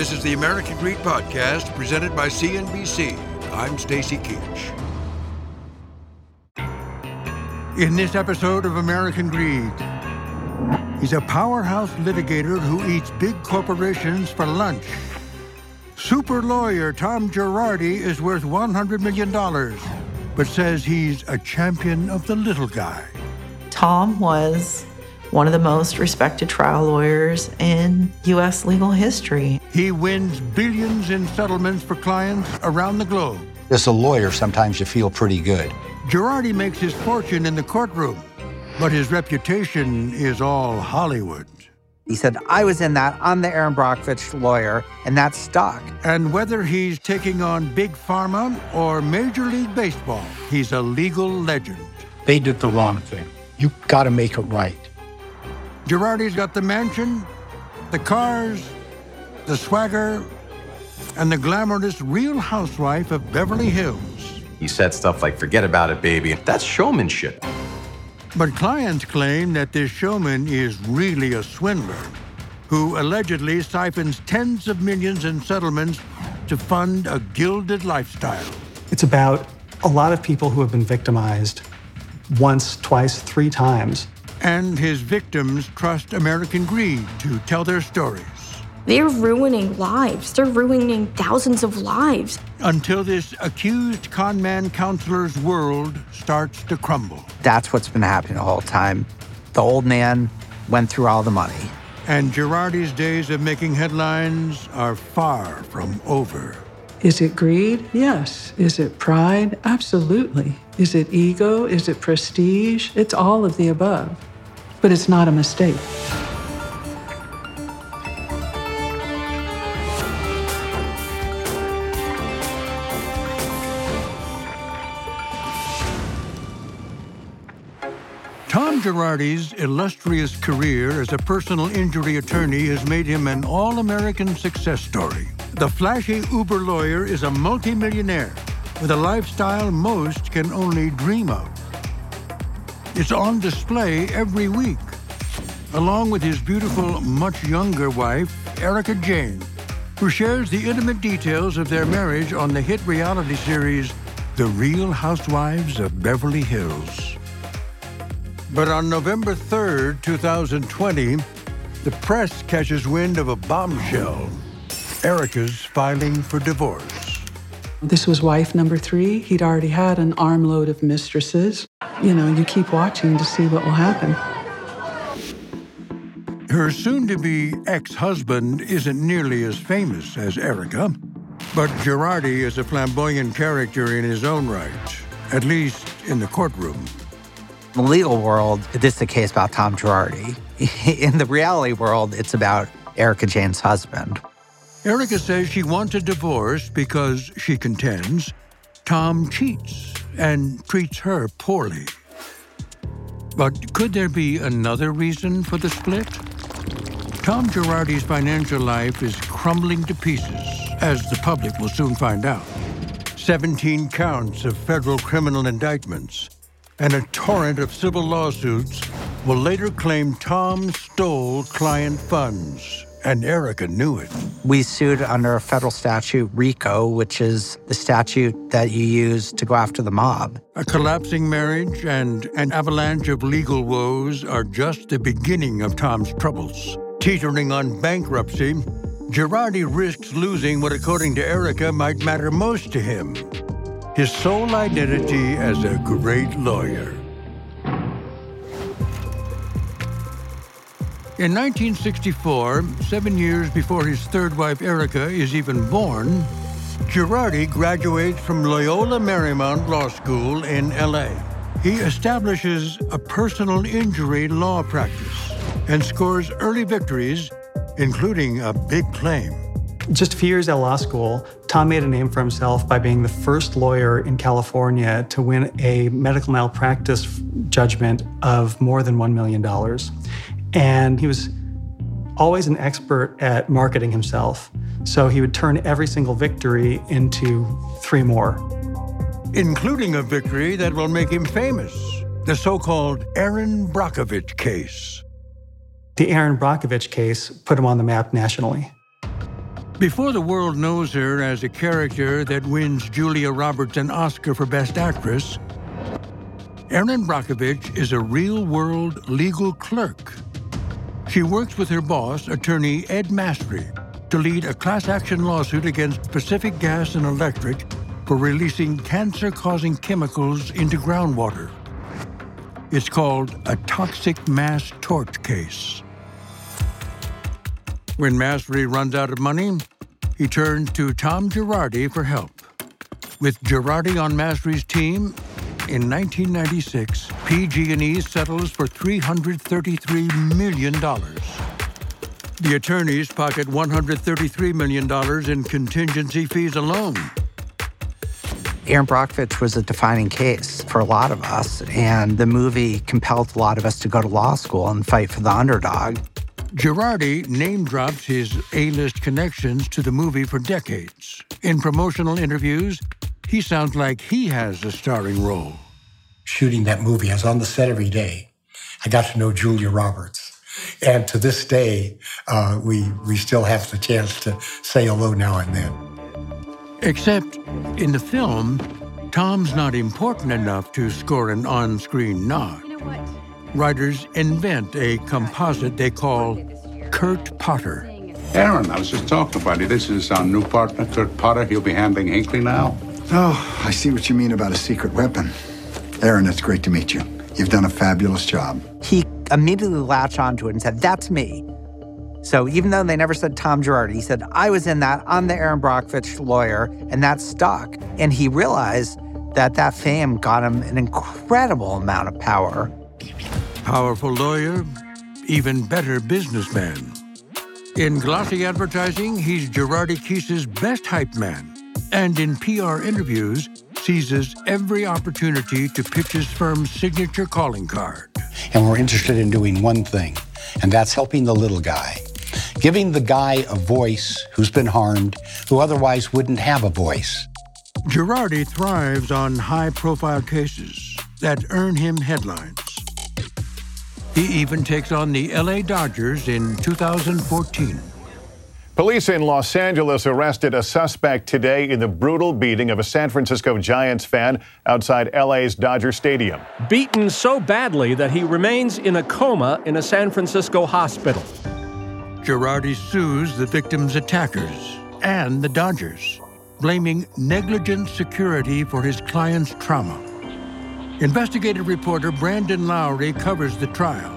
This is the American Greed Podcast presented by CNBC. I'm Stacy Keach. In this episode of American Greed, he's a powerhouse litigator who eats big corporations for lunch. Super lawyer Tom Girardi is worth $100 million, but says he's a champion of the little guy. Tom was one of the most respected trial lawyers in U.S. legal history. He wins billions in settlements for clients around the globe. As a lawyer, sometimes you feel pretty good. Girardi makes his fortune in the courtroom, but his reputation is all Hollywood. He said, I was in that. I'm the Erin Brockovich lawyer, and that's stuck. And whether he's taking on Big Pharma or Major League Baseball, he's a legal legend. They did the wrong thing. You got to make it right. Girardi's got the mansion, the cars, the swagger, and the glamorous real housewife of Beverly Hills. He said stuff like, forget about it, baby. That's showmanship. But clients claim that this showman is really a swindler who allegedly siphons tens of millions in settlements to fund a gilded lifestyle. It's about a lot of people who have been victimized once, twice, three times. And his victims trust American greed to tell their stories. They're ruining lives. They're ruining thousands of lives. Until this accused conman counselor's world starts to crumble. That's what's been happening the whole time. The old man went through all the money. And Girardi's days of making headlines are far from over. Is it greed? Yes. Is it pride? Absolutely. Is it ego? Is it prestige? It's all of the above. But it's not a mistake. Tom Girardi's illustrious career as a personal injury attorney has made him an all American success story. The flashy Uber lawyer is a multimillionaire with a lifestyle most can only dream of. It's on display every week, along with his beautiful, much younger wife, Erika Jayne, who shares the intimate details of their marriage on the hit reality series, The Real Housewives of Beverly Hills. But on November 3rd, 2020, the press catches wind of a bombshell. Erika's filing for divorce. This was wife number three. He'd already had an armload of mistresses. You know, you keep watching to see what will happen. Her soon to be ex husband isn't nearly as famous as Erika, but Girardi is a flamboyant character in his own right, at least in the courtroom. In the legal world, this is a case about Tom Girardi. In the reality world, it's about Erika Jayne's husband. Erika says she wants a divorce because, she contends, Tom cheats and treats her poorly. But could there be another reason for the split? Tom Girardi's financial life is crumbling to pieces, as the public will soon find out. 17 counts of federal criminal indictments and a torrent of civil lawsuits will later claim Tom stole client funds, and Erika knew it. We sued under a federal statute, RICO, which is the statute that you use to go after the mob. A collapsing marriage and an avalanche of legal woes are just the beginning of Tom's troubles. Teetering on bankruptcy, Girardi risks losing what, according to Erika, might matter most to him his sole identity as a great lawyer. In 1964, seven years before his third wife Erika is even born, Girardi graduates from Loyola Marymount Law School in LA. He establishes a personal injury law practice and scores early victories, including a big claim. Just a few years at law school, Tom made a name for himself by being the first lawyer in California to win a medical malpractice judgment of more than $1 million. And he was always an expert at marketing himself. So he would turn every single victory into three more. Including a victory that will make him famous the so called Erin Brockovich case. The Erin Brockovich case put him on the map nationally. Before the world knows her as a character that wins Julia Roberts an Oscar for Best Actress, Erin Brockovich is a real world legal clerk. She works with her boss, attorney Ed Masry, to lead a class action lawsuit against Pacific Gas and Electric for releasing cancer causing chemicals into groundwater. It's called a toxic mass tort case. When Masry runs out of money, he turns to Tom Girardi for help. With Girardi on Masry's team, in 1996, PG&E settles for $333 million. The attorneys pocket $133 million in contingency fees alone. Erin Brockovich was a defining case for a lot of us, and the movie compelled a lot of us to go to law school and fight for the underdog. Girardi name drops his A list connections to the movie for decades. In promotional interviews, he sounds like he has a starring role. Shooting that movie, I was on the set every day. I got to know Julia Roberts. And to this day, uh, we, we still have the chance to say hello now and then. Except in the film, Tom's not important enough to score an on screen nod writers invent a composite they call Kurt Potter. Erin, I was just talking about you. This is our new partner, Kurt Potter. He'll be handling Hinkley now. Oh, I see what you mean about a secret weapon. Erin, it's great to meet you. You've done a fabulous job. He immediately latched onto it and said, That's me. So even though they never said Tom Girardi, he said, I was in that. I'm the Erin Brockovich lawyer, and that stuck. And he realized that that fame got him an incredible amount of power Powerful lawyer, even better businessman. In glossy advertising, he's Girardi Keese's best hype man, and in PR interviews, seizes every opportunity to pitch his firm's signature calling card. And we're interested in doing one thing, and that's helping the little guy. Giving the guy a voice who's been harmed, who otherwise wouldn't have a voice. Girardi thrives on high profile cases that earn him headlines. He even takes on the LA Dodgers in 2014. Police in Los Angeles arrested a suspect today in the brutal beating of a San Francisco Giants fan outside LA's Dodger Stadium. Beaten so badly that he remains in a coma in a San Francisco hospital. Girardi sues the victim's attackers and the Dodgers, blaming negligent security for his client's trauma. Investigative reporter Brandon Lowrey covers the trial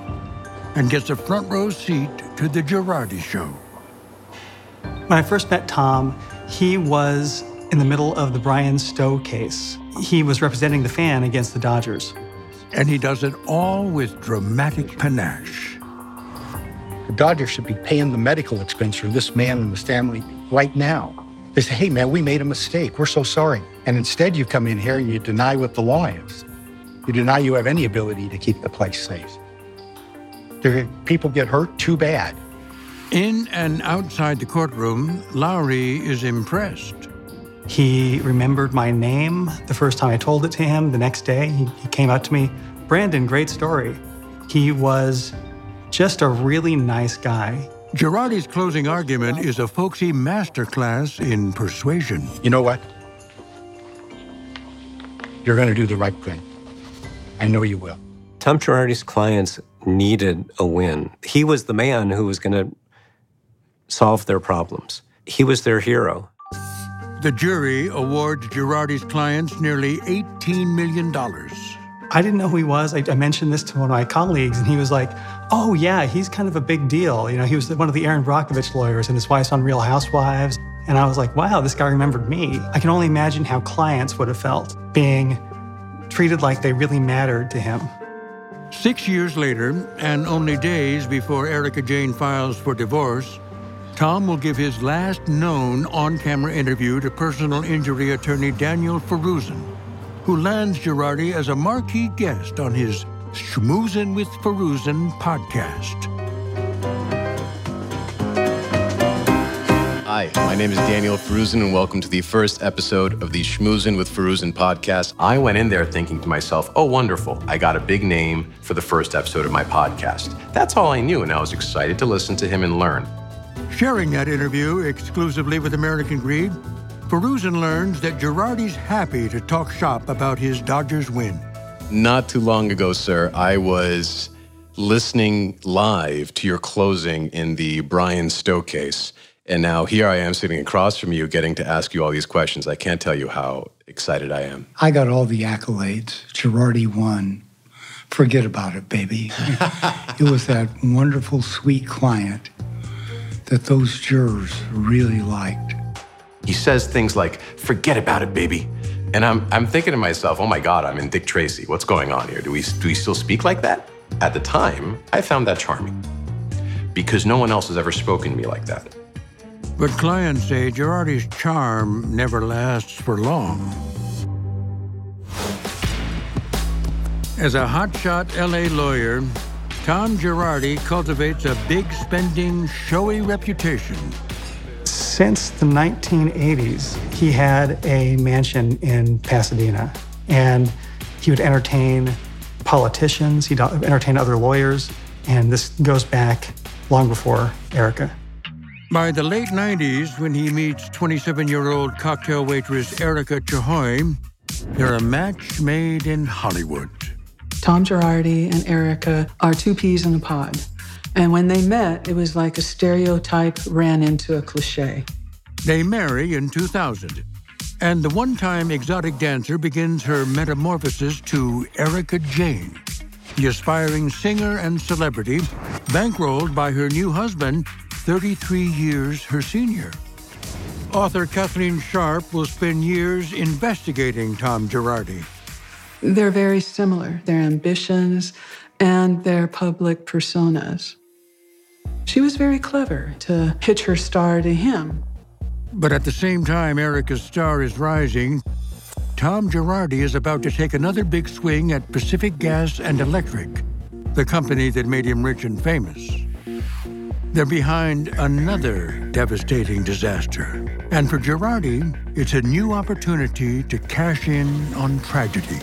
and gets a front row seat to the Girardi show. When I first met Tom, he was in the middle of the Bryan Stow case. He was representing the fan against the Dodgers. And he does it all with dramatic panache. The Dodgers should be paying the medical expense for this man and his family right now. They say, hey, man, we made a mistake. We're so sorry. And instead, you come in here and you deny what the law is. You deny you have any ability to keep the place safe. people get hurt, too bad. In and outside the courtroom, Lowrey is impressed. He remembered my name the first time I told it to him. The next day, he, he came up to me, Brandon, great story. He was just a really nice guy. Girardi's closing argument is a folksy masterclass in persuasion. You know what? You're going to do the right thing. I know you will. Tom Girardi's clients needed a win. He was the man who was going to solve their problems. He was their hero. The jury awards Girardi's clients nearly $18 million. I didn't know who he was. I, I, mentioned this to one of my colleagues, and he was like, "Oh yeah, he's kind of a big deal." You know, he was one of the Erin Brockovich lawyers, and his wife's on Real Housewives. And I was like, "Wow, this guy remembered me." I can only imagine how clients would have felt being treated like they really mattered to him. Six years later, and only days before Erika Jayne files for divorce, Tom will give his last known on camera interview to personal injury attorney Daniel Feruzin, who lands Girardi as a marquee guest on his Schmoozin' with Feruzin podcast. Hi, my name is Daniel Feruzin, and welcome to the first episode of the Schmoozin' with Feruzin podcast. I went in there thinking to myself, oh, wonderful. I got a big name for the first episode of my podcast. That's all I knew, and I was excited to listen to him and learn. Sharing that interview exclusively with American Greed, Feruzin learns that Girardi's happy to talk shop about his Dodgers win. Not too long ago, sir, I was listening live to your closing in the Bryan Stow case. And now here I am sitting across from you getting to ask you all these questions. I can't tell you how excited I am. I got all the accolades. Girardi won. Forget about it, baby. it was that wonderful, sweet client that those jurors really liked. He says things like, forget about it, baby. And I'm, I'm thinking to myself, oh my God, I'm in Dick Tracy. What's going on here? Do we, do we still speak like that? At the time, I found that charming because no one else has ever spoken to me like that. But clients say Girardi's charm never lasts for long. As a hotshot LA lawyer, Tom Girardi cultivates a big spending, showy reputation. Since the 1980s, he had a mansion in Pasadena, and he would entertain politicians, he'd entertain other lawyers, and this goes back long before Erika. By the late 90s, when he meets 27 year old cocktail waitress Erika Chahoy, they're a match made in Hollywood. Tom Girardi and Erika are two peas in a pod. And when they met, it was like a stereotype ran into a cliche. They marry in 2000, and the one time exotic dancer begins her metamorphosis to Erika Jayne, the aspiring singer and celebrity, bankrolled by her new husband, 33 years her senior. Author Kathleen Sharp will spend years investigating Tom Girardi. They're very similar, their ambitions and their public personas. She was very clever to pitch her star to him. But at the same time Erika's star is rising, Tom Girardi is about to take another big swing at Pacific Gas and Electric, the company that made him rich and famous. They're behind another devastating disaster. And for Girardi, it's a new opportunity to cash in on tragedy.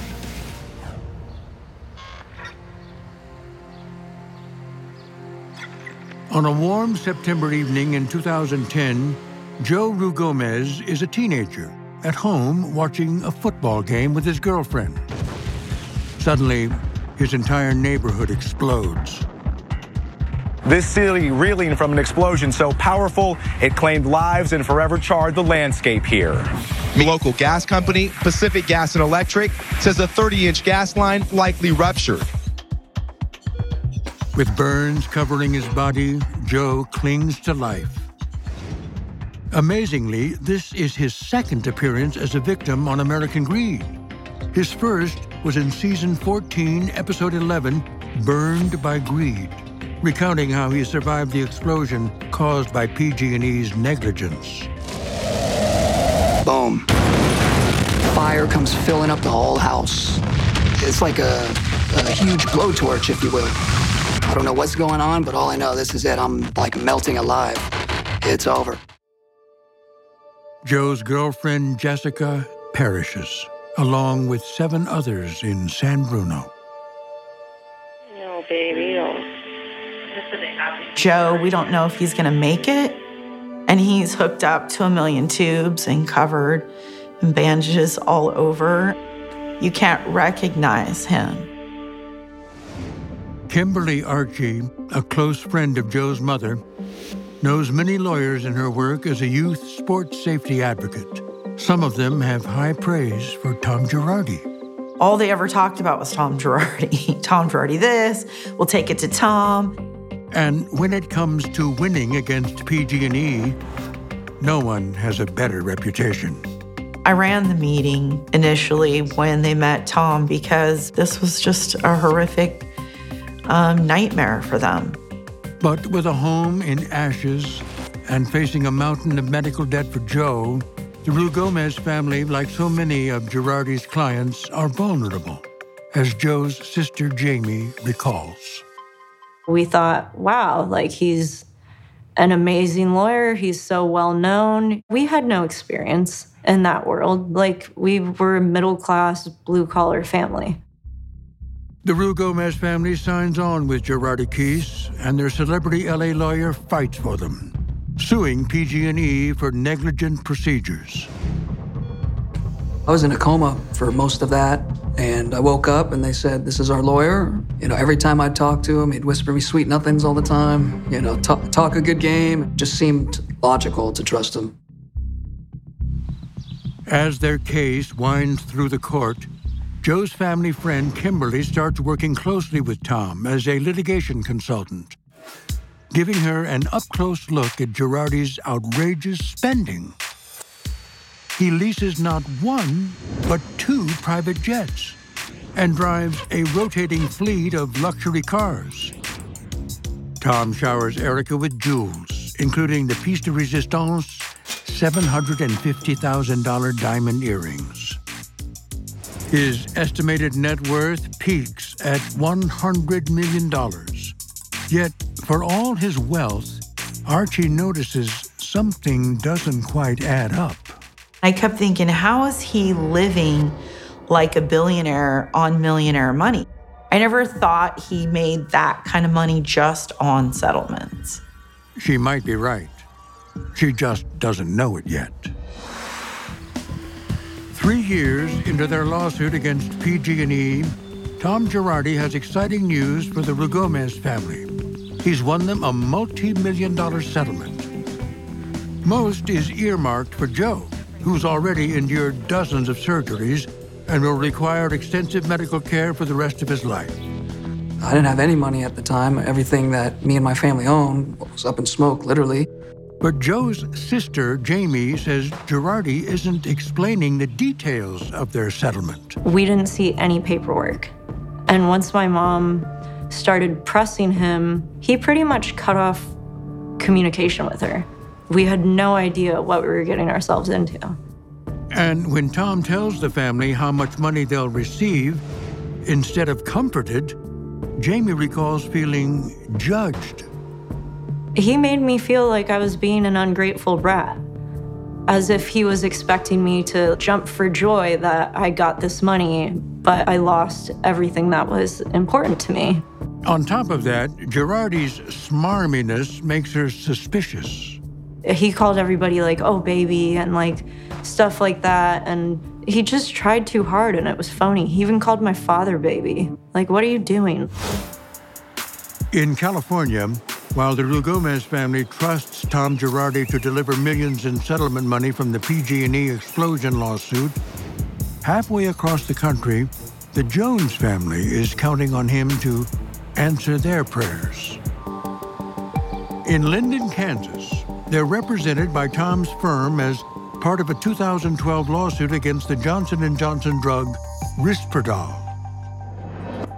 On a warm September evening in 2010, Joe Ruigomez is a teenager at home watching a football game with his girlfriend. Suddenly, his entire neighborhood explodes. This city reeling from an explosion so powerful it claimed lives and forever charred the landscape here. The local gas company, Pacific Gas and Electric, says a 30 inch gas line likely ruptured. With burns covering his body, Joe clings to life. Amazingly, this is his second appearance as a victim on American Greed. His first was in season 14, episode 11, Burned by Greed, recounting how he survived the explosion caused by PG&E's negligence. Boom. Fire comes filling up the whole house. It's like a, a huge blowtorch, if you will. I don't know what's going on, but all I know, this is it. I'm like melting alive. It's over. Joe's girlfriend, Jessica, perishes, along with seven others in San Bruno. No, baby, no. Joe, we don't know if he's going to make it. And he's hooked up to a million tubes and covered in bandages all over. You can't recognize him. Kimberly Archie, a close friend of Joe's mother, knows many lawyers in her work as a youth sports safety advocate. Some of them have high praise for Tom Girardi. All they ever talked about was Tom Girardi. Tom Girardi this, we'll take it to Tom. And when it comes to winning against PG&E, no one has a better reputation. I ran the meeting initially when they met Tom because this was just a horrific um, nightmare for them. But with a home in ashes and facing a mountain of medical debt for Joe, the Ruigomez family, like so many of Girardi's clients, are vulnerable, as Joe's sister Jamie recalls. We thought, wow, like he's an amazing lawyer. He's so well known. We had no experience in that world. Like we were a middle class, blue collar family. The Ruigomez family signs on with Girardi Keese, and their celebrity LA lawyer fights for them, suing PG&E for negligent procedures. I was in a coma for most of that, and I woke up and they said, "This is our lawyer." You know, every time I'd talk to him, he'd whisper me sweet nothings all the time. You know, talk, talk a good game. It just seemed logical to trust him. As their case winds through the court, Joe's family friend Kimberly starts working closely with Tom as a litigation consultant, giving her an up close look at Girardi's outrageous spending. He leases not one, but two private jets and drives a rotating fleet of luxury cars. Tom showers Erika with jewels, including the piece de resistance $750,000 diamond earrings. His estimated net worth peaks at $100 million. Yet, for all his wealth, Archie notices something doesn't quite add up. I kept thinking, how is he living like a billionaire on millionaire money? I never thought he made that kind of money just on settlements. She might be right. She just doesn't know it yet. Three years into their lawsuit against PG&E, Tom Girardi has exciting news for the Ruigomez family. He's won them a multi-million dollar settlement. Most is earmarked for Joe, who's already endured dozens of surgeries and will require extensive medical care for the rest of his life. I didn't have any money at the time. Everything that me and my family owned was up in smoke, literally. But Joe's sister, Jamie, says Girardi isn't explaining the details of their settlement. We didn't see any paperwork. And once my mom started pressing him, he pretty much cut off communication with her. We had no idea what we were getting ourselves into. And when Tom tells the family how much money they'll receive, instead of comforted, Jamie recalls feeling judged. He made me feel like I was being an ungrateful brat, as if he was expecting me to jump for joy that I got this money, but I lost everything that was important to me. On top of that, Girardi's smarminess makes her suspicious. He called everybody like, oh, baby, and like stuff like that. And he just tried too hard and it was phony. He even called my father baby. Like, what are you doing? In California, while the Ruigomez family trusts Tom Girardi to deliver millions in settlement money from the PG&E explosion lawsuit, halfway across the country, the Jones family is counting on him to answer their prayers. In Linden, Kansas, they're represented by Tom's firm as part of a 2012 lawsuit against the Johnson & Johnson drug Risperdal.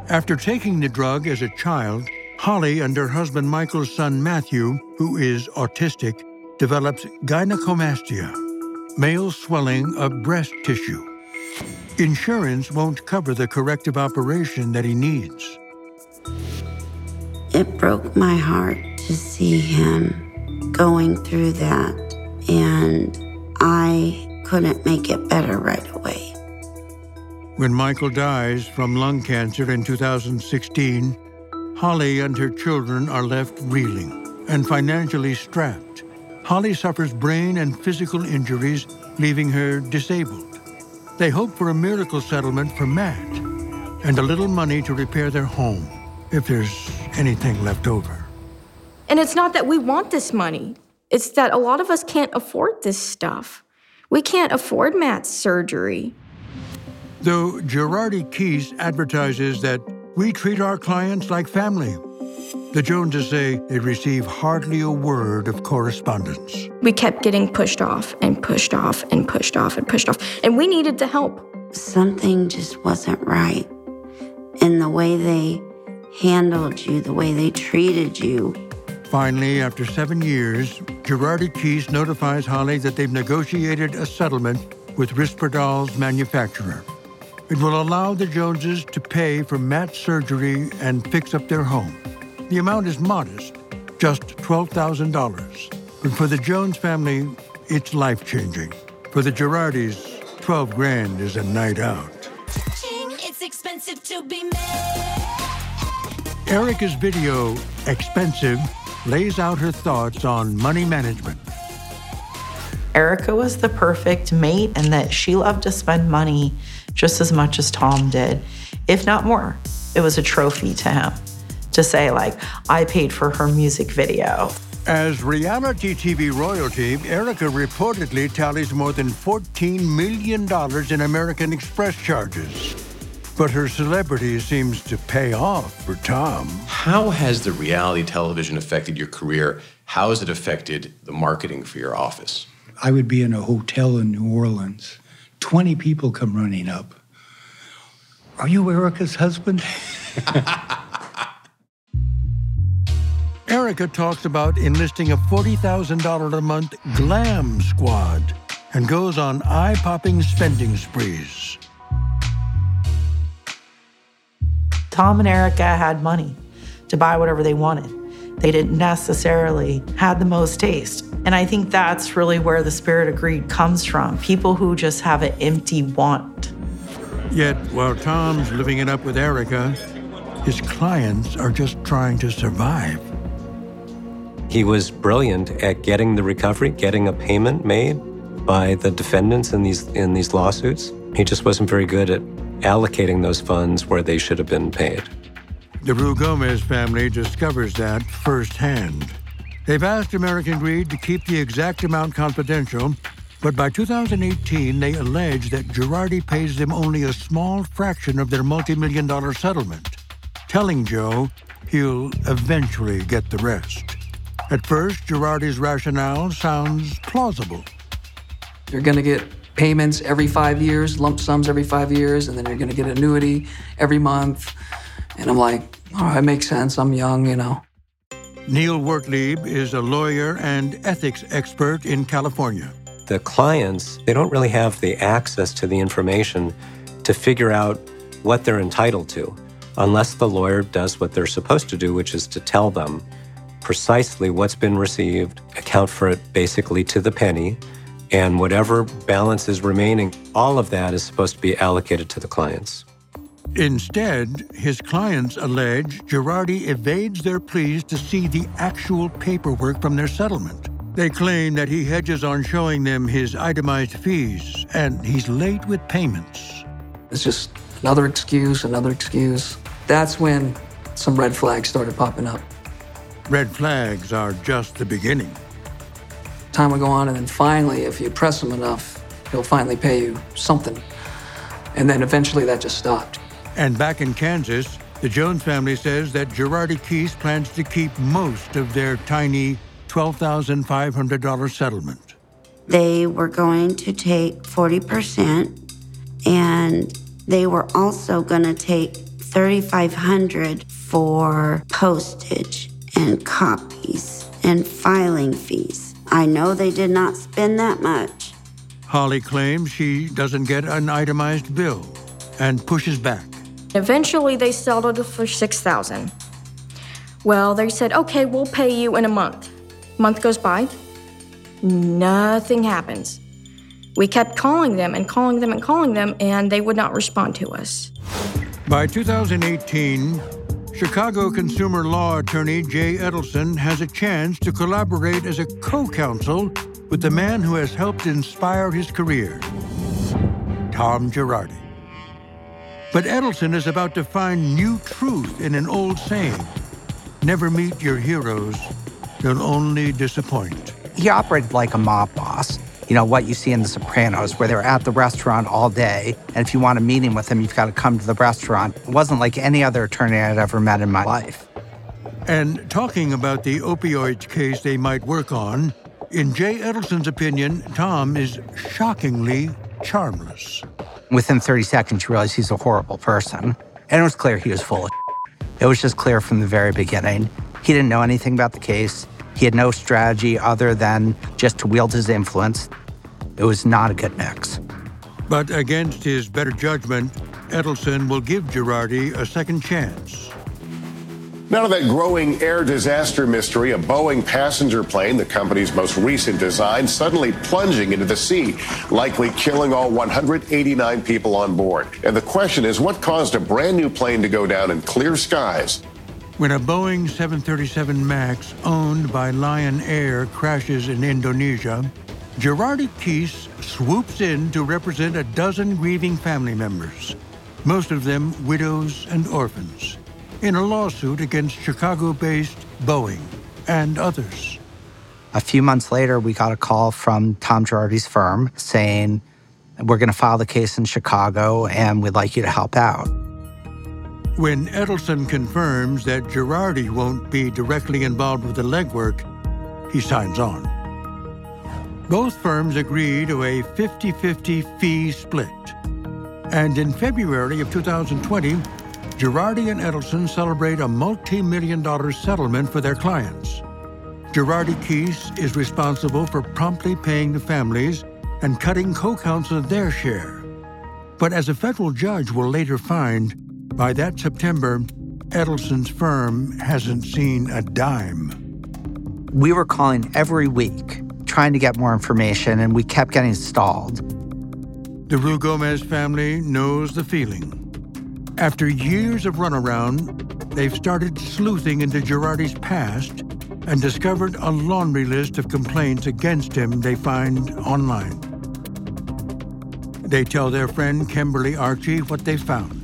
After taking the drug as a child, Holly and her husband Michael's son Matthew, who is autistic, develops gynecomastia, male swelling of breast tissue. Insurance won't cover the corrective operation that he needs. It broke my heart to see him going through that, and I couldn't make it better right away. When Michael dies from lung cancer in 2016, Holly and her children are left reeling and financially strapped. Holly suffers brain and physical injuries, leaving her disabled. They hope for a miracle settlement for Matt and a little money to repair their home, if there's anything left over. And it's not that we want this money, it's that a lot of us can't afford this stuff. We can't afford Matt's surgery. Though Girardi Keese advertises that we treat our clients like family. The Joneses say they receive hardly a word of correspondence. We kept getting pushed off and pushed off and pushed off and pushed off, and we needed the help. Something just wasn't right. in the way they handled you, the way they treated you, Finally, after seven years, Girardi Keese notifies Holly that they've negotiated a settlement with Risperdal's manufacturer. It will allow the Joneses to pay for Matt's surgery and fix up their home. The amount is modest, just $12,000. But for the Jones family, it's life changing. For the Girardis, 12 grand is a night out. It's expensive to be made. Erika's video, Expensive, lays out her thoughts on money management. Erika was the perfect mate and that she loved to spend money just as much as Tom did, if not more. It was a trophy to him to say, like, I paid for her music video. As reality TV royalty, Erika reportedly tallies more than $14 million in American Express charges. But her celebrity seems to pay off for Tom. How has the reality television affected your career? How has it affected the marketing for your office? I would be in a hotel in New Orleans. 20 people come running up. Are you Erika's husband? Erika talks about enlisting a $40,000 a month glam squad and goes on eye popping spending sprees. Tom and Erika had money to buy whatever they wanted. They didn't necessarily have the most taste. And I think that's really where the spirit of greed comes from people who just have an empty want. Yet, while Tom's living it up with Erika, his clients are just trying to survive. He was brilliant at getting the recovery, getting a payment made by the defendants in these in these lawsuits. He just wasn't very good at allocating those funds where they should have been paid. The Ruigomez family discovers that firsthand. They've asked American Greed to keep the exact amount confidential, but by 2018, they allege that Girardi pays them only a small fraction of their multi-million dollar settlement, telling Joe he'll eventually get the rest. At first, Girardi's rationale sounds plausible. You're going to get payments every five years, lump sums every five years, and then you're going to get annuity every month. And I'm like, oh, all right, makes sense. I'm young, you know. Neil Wertlieb is a lawyer and ethics expert in California. The clients, they don't really have the access to the information to figure out what they're entitled to unless the lawyer does what they're supposed to do, which is to tell them precisely what's been received, account for it basically to the penny, and whatever balance is remaining, all of that is supposed to be allocated to the clients. Instead, his clients allege Girardi evades their pleas to see the actual paperwork from their settlement. They claim that he hedges on showing them his itemized fees, and he's late with payments. It's just another excuse, another excuse. That's when some red flags started popping up. Red flags are just the beginning. Time would go on, and then finally, if you press him enough, he'll finally pay you something. And then eventually that just stopped. And back in Kansas, the Jones family says that Girardi Keese plans to keep most of their tiny $12,500 settlement. They were going to take 40%, and they were also going to take 3,500 for postage and copies and filing fees. I know they did not spend that much. Holly claims she doesn't get an itemized bill and pushes back. Eventually, they settled for 6000 Well, they said, okay, we'll pay you in a month. Month goes by, nothing happens. We kept calling them and calling them and calling them, and they would not respond to us. By 2018, Chicago consumer law attorney Jay Edelson has a chance to collaborate as a co counsel with the man who has helped inspire his career, Tom Girardi. But Edelson is about to find new truth in an old saying never meet your heroes, they'll only disappoint. He operated like a mob boss. You know, what you see in The Sopranos, where they're at the restaurant all day. And if you want a meeting with him, you've got to come to the restaurant. It wasn't like any other attorney I'd ever met in my life. And talking about the opioids case they might work on, in Jay Edelson's opinion, Tom is shockingly charmless. Within 30 seconds, you realize he's a horrible person. And it was clear he was full of It was just clear from the very beginning. He didn't know anything about the case. He had no strategy other than just to wield his influence. It was not a good mix. But against his better judgment, Edelson will give Girardi a second chance. Now to that growing air disaster mystery, a Boeing passenger plane, the company's most recent design, suddenly plunging into the sea, likely killing all 189 people on board. And the question is, what caused a brand new plane to go down in clear skies? When a Boeing 737 MAX owned by Lion Air crashes in Indonesia, Girardi Keese swoops in to represent a dozen grieving family members, most of them widows and orphans, in a lawsuit against Chicago based Boeing and others. A few months later, we got a call from Tom Girardi's firm saying, We're going to file the case in Chicago and we'd like you to help out. When Edelson confirms that Girardi won't be directly involved with the legwork, he signs on. Both firms agree to a 50 50 fee split. And in February of 2020, Girardi and Edelson celebrate a multi million dollar settlement for their clients. Girardi Keese is responsible for promptly paying the families and cutting co counsel their share. But as a federal judge will later find, by that September, Edelson's firm hasn't seen a dime. We were calling every week trying to get more information, and we kept getting stalled. The Ruigomez family knows the feeling. After years of runaround, they've started sleuthing into Girardi's past and discovered a laundry list of complaints against him they find online. They tell their friend Kimberly Archie what they found.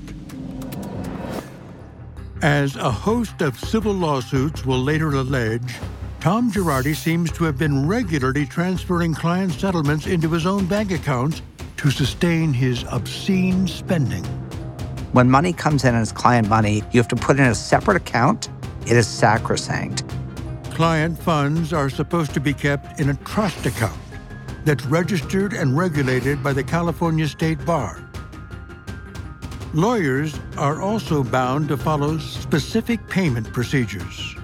As a host of civil lawsuits will later allege, Tom Girardi seems to have been regularly transferring client settlements into his own bank accounts to sustain his obscene spending. When money comes in as client money, you have to put in a separate account. It is sacrosanct. Client funds are supposed to be kept in a trust account that's registered and regulated by the California State Bar. Lawyers are also bound to follow specific payment procedures.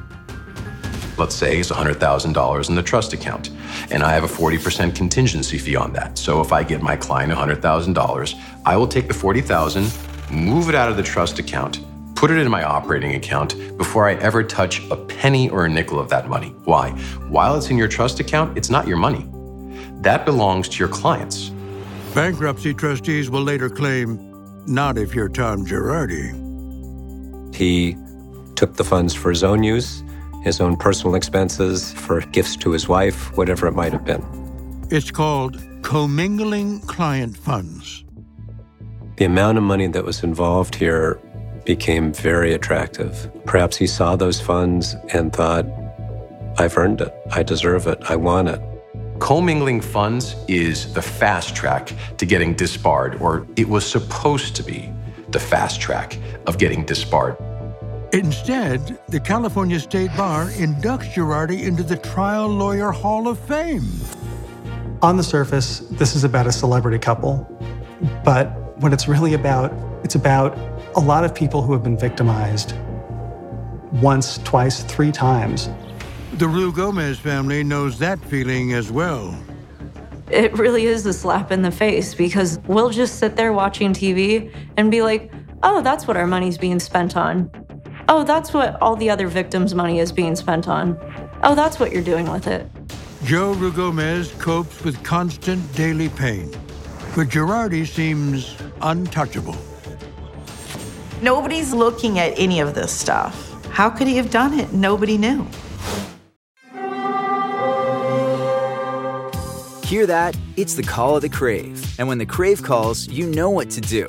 Let's say it's $100,000 in the trust account, and I have a 40% contingency fee on that. So if I get my client $100,000, I will take the 40,000, move it out of the trust account, put it in my operating account before I ever touch a penny or a nickel of that money. Why? While it's in your trust account, it's not your money. That belongs to your clients. Bankruptcy trustees will later claim, not if you're Tom Girardi. He took the funds for his own use, his own personal expenses, for gifts to his wife, whatever it might have been. It's called commingling client funds. The amount of money that was involved here became very attractive. Perhaps he saw those funds and thought, I've earned it. I deserve it. I want it. Commingling funds is the fast track to getting disbarred, or it was supposed to be the fast track of getting disbarred. Instead, the California State Bar inducts Girardi into the Trial Lawyer Hall of Fame. On the surface, this is about a celebrity couple. But what it's really about, it's about a lot of people who have been victimized once, twice, three times. The Ruigomez family knows that feeling as well. It really is a slap in the face because we'll just sit there watching TV and be like, oh, that's what our money's being spent on. Oh, that's what all the other victims' money is being spent on. Oh, that's what you're doing with it. Joe Ruigomez copes with constant daily pain, but Girardi seems untouchable. Nobody's looking at any of this stuff. How could he have done it? Nobody knew. Hear that? It's the call of the Crave. And when the Crave calls, you know what to do.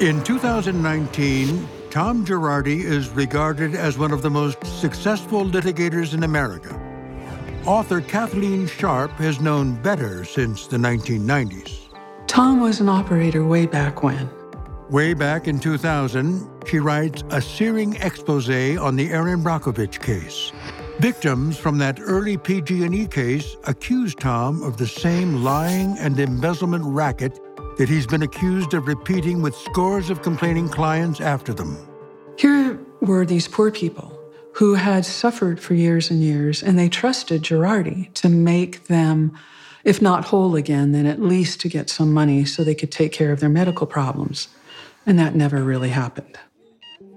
In 2019, Tom Girardi is regarded as one of the most successful litigators in America. Author Kathleen Sharp has known better since the 1990s. Tom was an operator way back when. Way back in 2000, she writes a searing expose on the Erin Brockovich case. Victims from that early PG&E case accused Tom of the same lying and embezzlement racket that he's been accused of repeating with scores of complaining clients after them. Here were these poor people who had suffered for years and years, and they trusted Girardi to make them, if not whole again, then at least to get some money so they could take care of their medical problems. And that never really happened.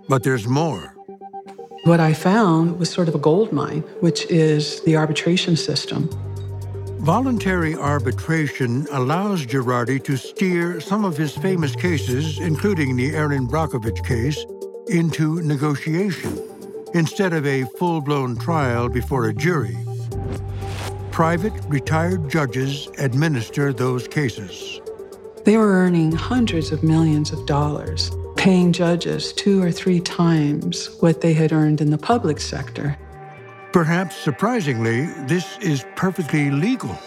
But there's more. What I found was sort of a gold mine, which is the arbitration system. Voluntary arbitration allows Girardi to steer some of his famous cases, including the Erin Brockovich case, into negotiation instead of a full blown trial before a jury. Private retired judges administer those cases. They were earning hundreds of millions of dollars, paying judges two or three times what they had earned in the public sector. Perhaps surprisingly, this is perfectly legal.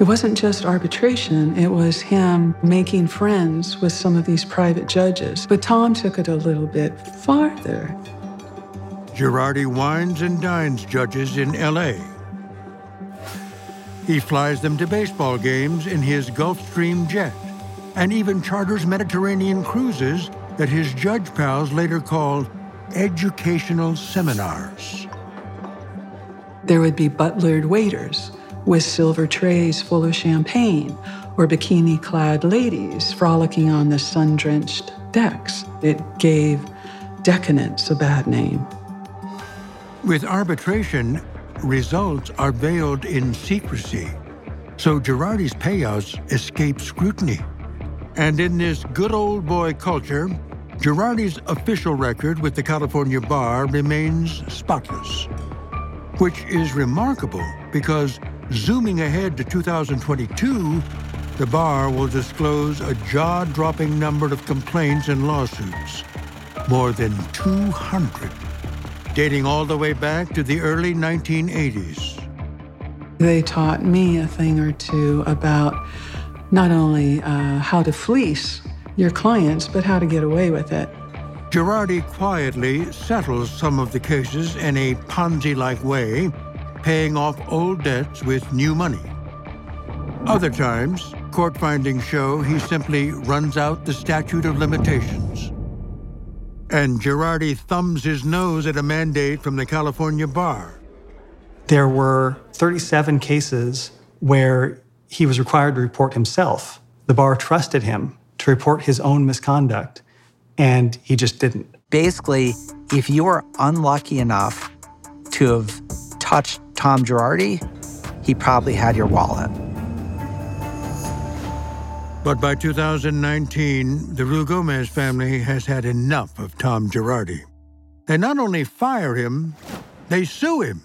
It wasn't just arbitration, it was him making friends with some of these private judges. But Tom took it a little bit farther. Girardi wines and dines judges in L.A. He flies them to baseball games in his Gulfstream jet and even charters Mediterranean cruises that his judge pals later called educational seminars. There would be butlered waiters with silver trays full of champagne or bikini clad ladies frolicking on the sun drenched decks. It gave decadence a bad name. With arbitration, results are veiled in secrecy, so Girardi's payouts escape scrutiny. And in this good old boy culture, Girardi's official record with the California Bar remains spotless, which is remarkable because zooming ahead to 2022, the bar will disclose a jaw dropping number of complaints and lawsuits more than 200 dating all the way back to the early 1980s. They taught me a thing or two about not only uh, how to fleece your clients, but how to get away with it. Girardi quietly settles some of the cases in a Ponzi like way, paying off old debts with new money. Other times, court findings show he simply runs out the statute of limitations. And Girardi thumbs his nose at a mandate from the California bar. There were 37 cases where he was required to report himself. The bar trusted him to report his own misconduct, and he just didn't. Basically, if you were unlucky enough to have touched Tom Girardi, he probably had your wallet. But by 2019, the Ruigomez family has had enough of Tom Girardi. They not only fire him, they sue him.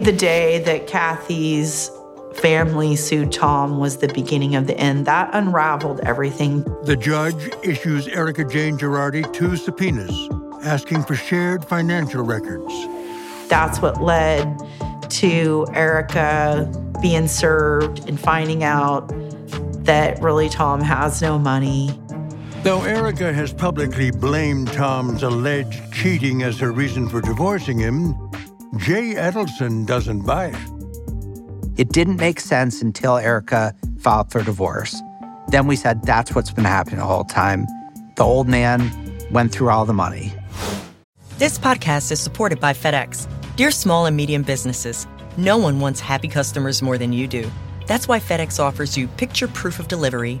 The day that Kathy's family sued Tom was the beginning of the end. That unraveled everything. The judge issues Erika Jayne Girardi two subpoenas asking for shared financial records. That's what led to Erika being served and finding out that really Tom has no money. Though Erika has publicly blamed Tom's alleged cheating as her reason for divorcing him, Jay Edelson doesn't buy it. It didn't make sense until Erika filed for divorce. Then we said that's what's been happening the whole time. The old man went through all the money. This podcast is supported by FedEx. Dear small and medium businesses, no one wants happy customers more than you do. That's why FedEx offers you picture proof of delivery,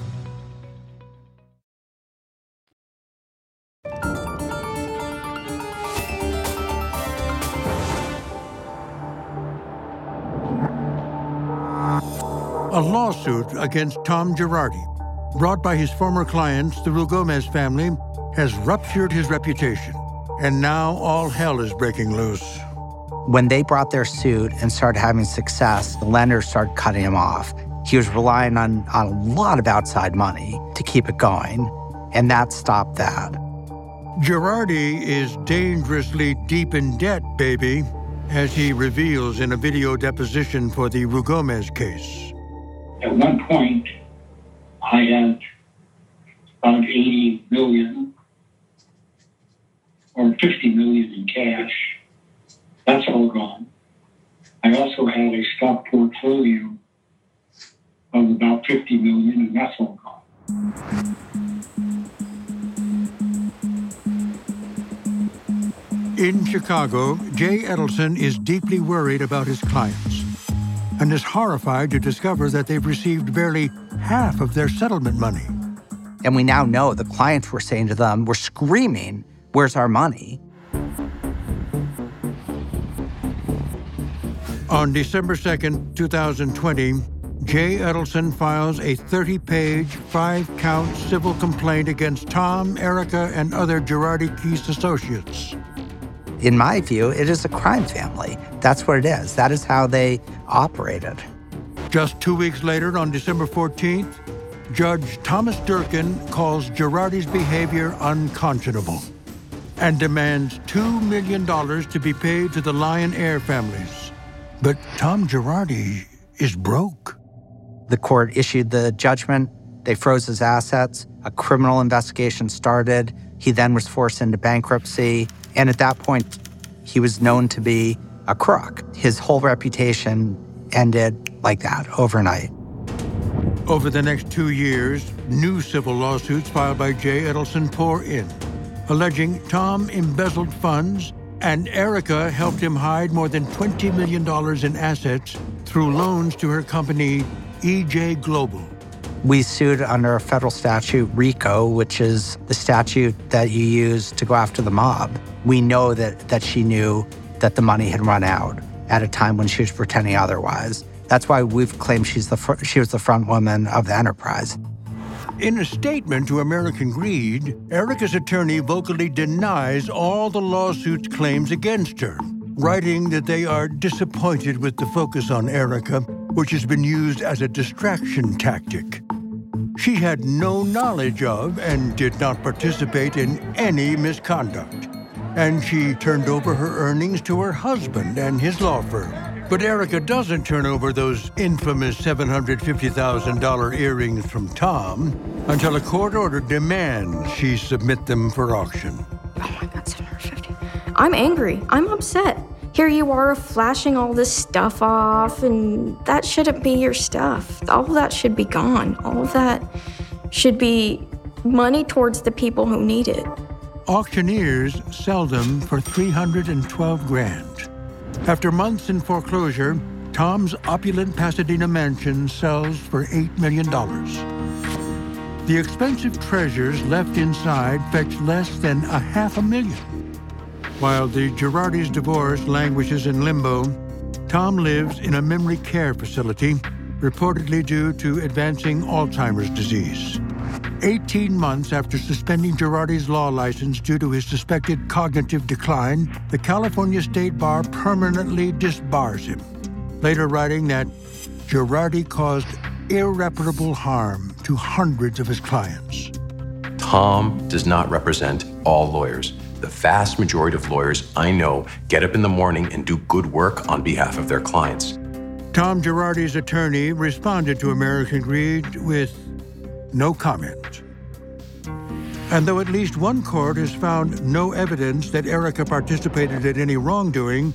Lawsuit against Tom Girardi, brought by his former clients, the Ruigomez family, has ruptured his reputation. And now all hell is breaking loose. When they brought their suit and started having success, the lenders started cutting him off. He was relying on, on a lot of outside money to keep it going, and that stopped that. Girardi is dangerously deep in debt, baby, as he reveals in a video deposition for the Ruigomez case. At one point, I had about 80 million or 50 million in cash. That's all gone. I also had a stock portfolio of about 50 million, and that's all gone. In Chicago, Jay Edelson is deeply worried about his clients and is horrified to discover that they've received barely half of their settlement money. And we now know the clients were saying to them, we're screaming, where's our money? On December 2nd, 2020, Jay Edelson files a 30 page, five count civil complaint against Tom, Erika, and other Girardi Keese associates. In my view, it is a crime family. That's what it is. That is how they operated. Just two weeks later, on December 14th, Judge Thomas Durkin calls Girardi's behavior unconscionable and demands $2 million to be paid to the Lion Air families. But Tom Girardi is broke. The court issued the judgment. They froze his assets. A criminal investigation started. He then was forced into bankruptcy. And at that point, he was known to be a crook. His whole reputation ended like that overnight. Over the next two years, new civil lawsuits filed by Jay Edelson pour in, alleging Tom embezzled funds and Erika helped him hide more than $20 million in assets through loans to her company, EJ Global. We sued under a federal statute, RICO, which is the statute that you use to go after the mob. We know that, that she knew that the money had run out at a time when she was pretending otherwise. That's why we've claimed she's the fr- she was the front woman of the enterprise. In a statement to American Greed, Erika's attorney vocally denies all the lawsuit's claims against her, writing that they are disappointed with the focus on Erika, which has been used as a distraction tactic. She had no knowledge of and did not participate in any misconduct. And she turned over her earnings to her husband and his law firm. But Erika doesn't turn over those infamous $750,000 earrings from Tom until a court order demands she submit them for auction. Oh my god, Senator Shifty. I'm angry. I'm upset. Here you are flashing all this stuff off, and that shouldn't be your stuff. All of that should be gone. All that should be money towards the people who need it. Auctioneers sell them for 312 grand. After months in foreclosure, Tom's opulent Pasadena mansion sells for $8 million. The expensive treasures left inside fetch less than a half a million. While the Girardi's divorce languishes in limbo, Tom lives in a memory care facility, reportedly due to advancing Alzheimer's disease. 18 months after suspending Girardi's law license due to his suspected cognitive decline, the California State Bar permanently disbars him, later writing that Girardi caused irreparable harm to hundreds of his clients. Tom does not represent all lawyers. The vast majority of lawyers I know get up in the morning and do good work on behalf of their clients. Tom Girardi's attorney responded to American Greed with no comment. And though at least one court has found no evidence that Erika participated in any wrongdoing,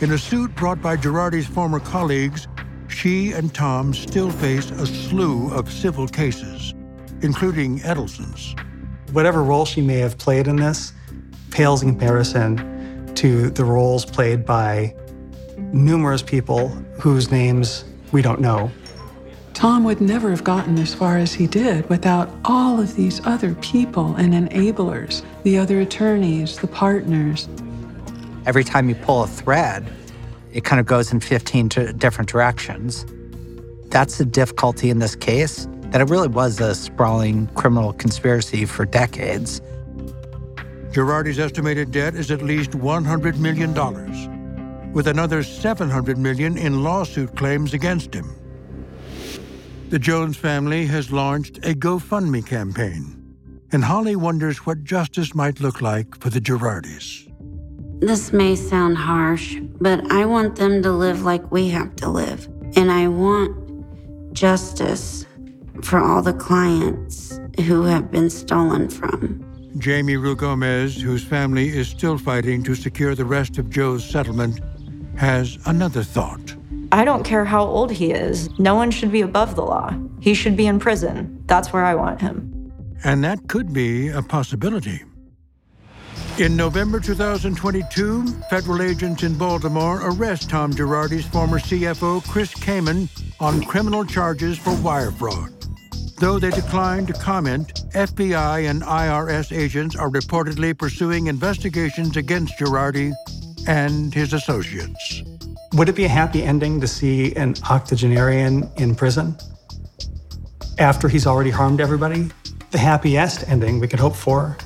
in a suit brought by Girardi's former colleagues, she and Tom still face a slew of civil cases, including Edelson's. Whatever role she may have played in this pales in comparison to the roles played by numerous people whose names we don't know. Tom would never have gotten as far as he did without all of these other people and enablers the other attorneys, the partners. Every time you pull a thread, it kind of goes in 15 to different directions. That's the difficulty in this case that it really was a sprawling criminal conspiracy for decades. Girardi's estimated debt is at least $100 million, with another 700 million in lawsuit claims against him. The Jones family has launched a GoFundMe campaign, and Holly wonders what justice might look like for the Girardis. This may sound harsh, but I want them to live like we have to live. And I want justice for all the clients who have been stolen from. Jamie Ruigomez, whose family is still fighting to secure the rest of Joe's settlement, has another thought. I don't care how old he is. No one should be above the law. He should be in prison. That's where I want him. And that could be a possibility. In November 2022, federal agents in Baltimore arrest Tom Girardi's former CFO, Chris Kamon, on criminal charges for wire fraud. Though they declined to comment, FBI and IRS agents are reportedly pursuing investigations against Girardi and his associates. Would it be a happy ending to see an octogenarian in prison after he's already harmed everybody? The happiest ending we could hope for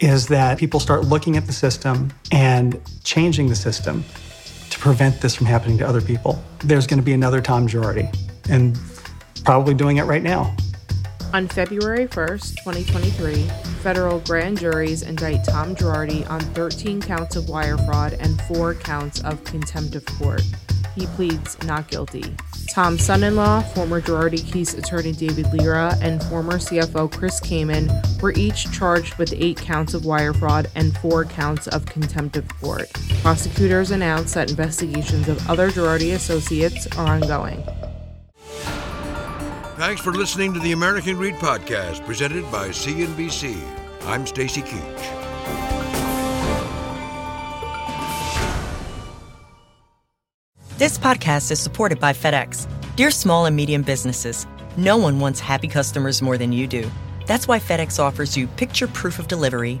is that people start looking at the system and changing the system to prevent this from happening to other people. There's going to be another Tom Girardi, and probably doing it right now. On February 1st, 2023, federal grand juries indict Tom Girardi on 13 counts of wire fraud and 4 counts of contempt of court. He pleads not guilty. Tom's son in law, former Girardi Keese attorney David Lira, and former CFO Chris Kamon were each charged with eight counts of wire fraud and four counts of contempt of court. Prosecutors announced that investigations of other Girardi associates are ongoing. Thanks for listening to the American Greed Podcast presented by CNBC. I'm Stacy Keach. This podcast is supported by FedEx. Dear small and medium businesses, no one wants happy customers more than you do. That's why FedEx offers you picture proof of delivery,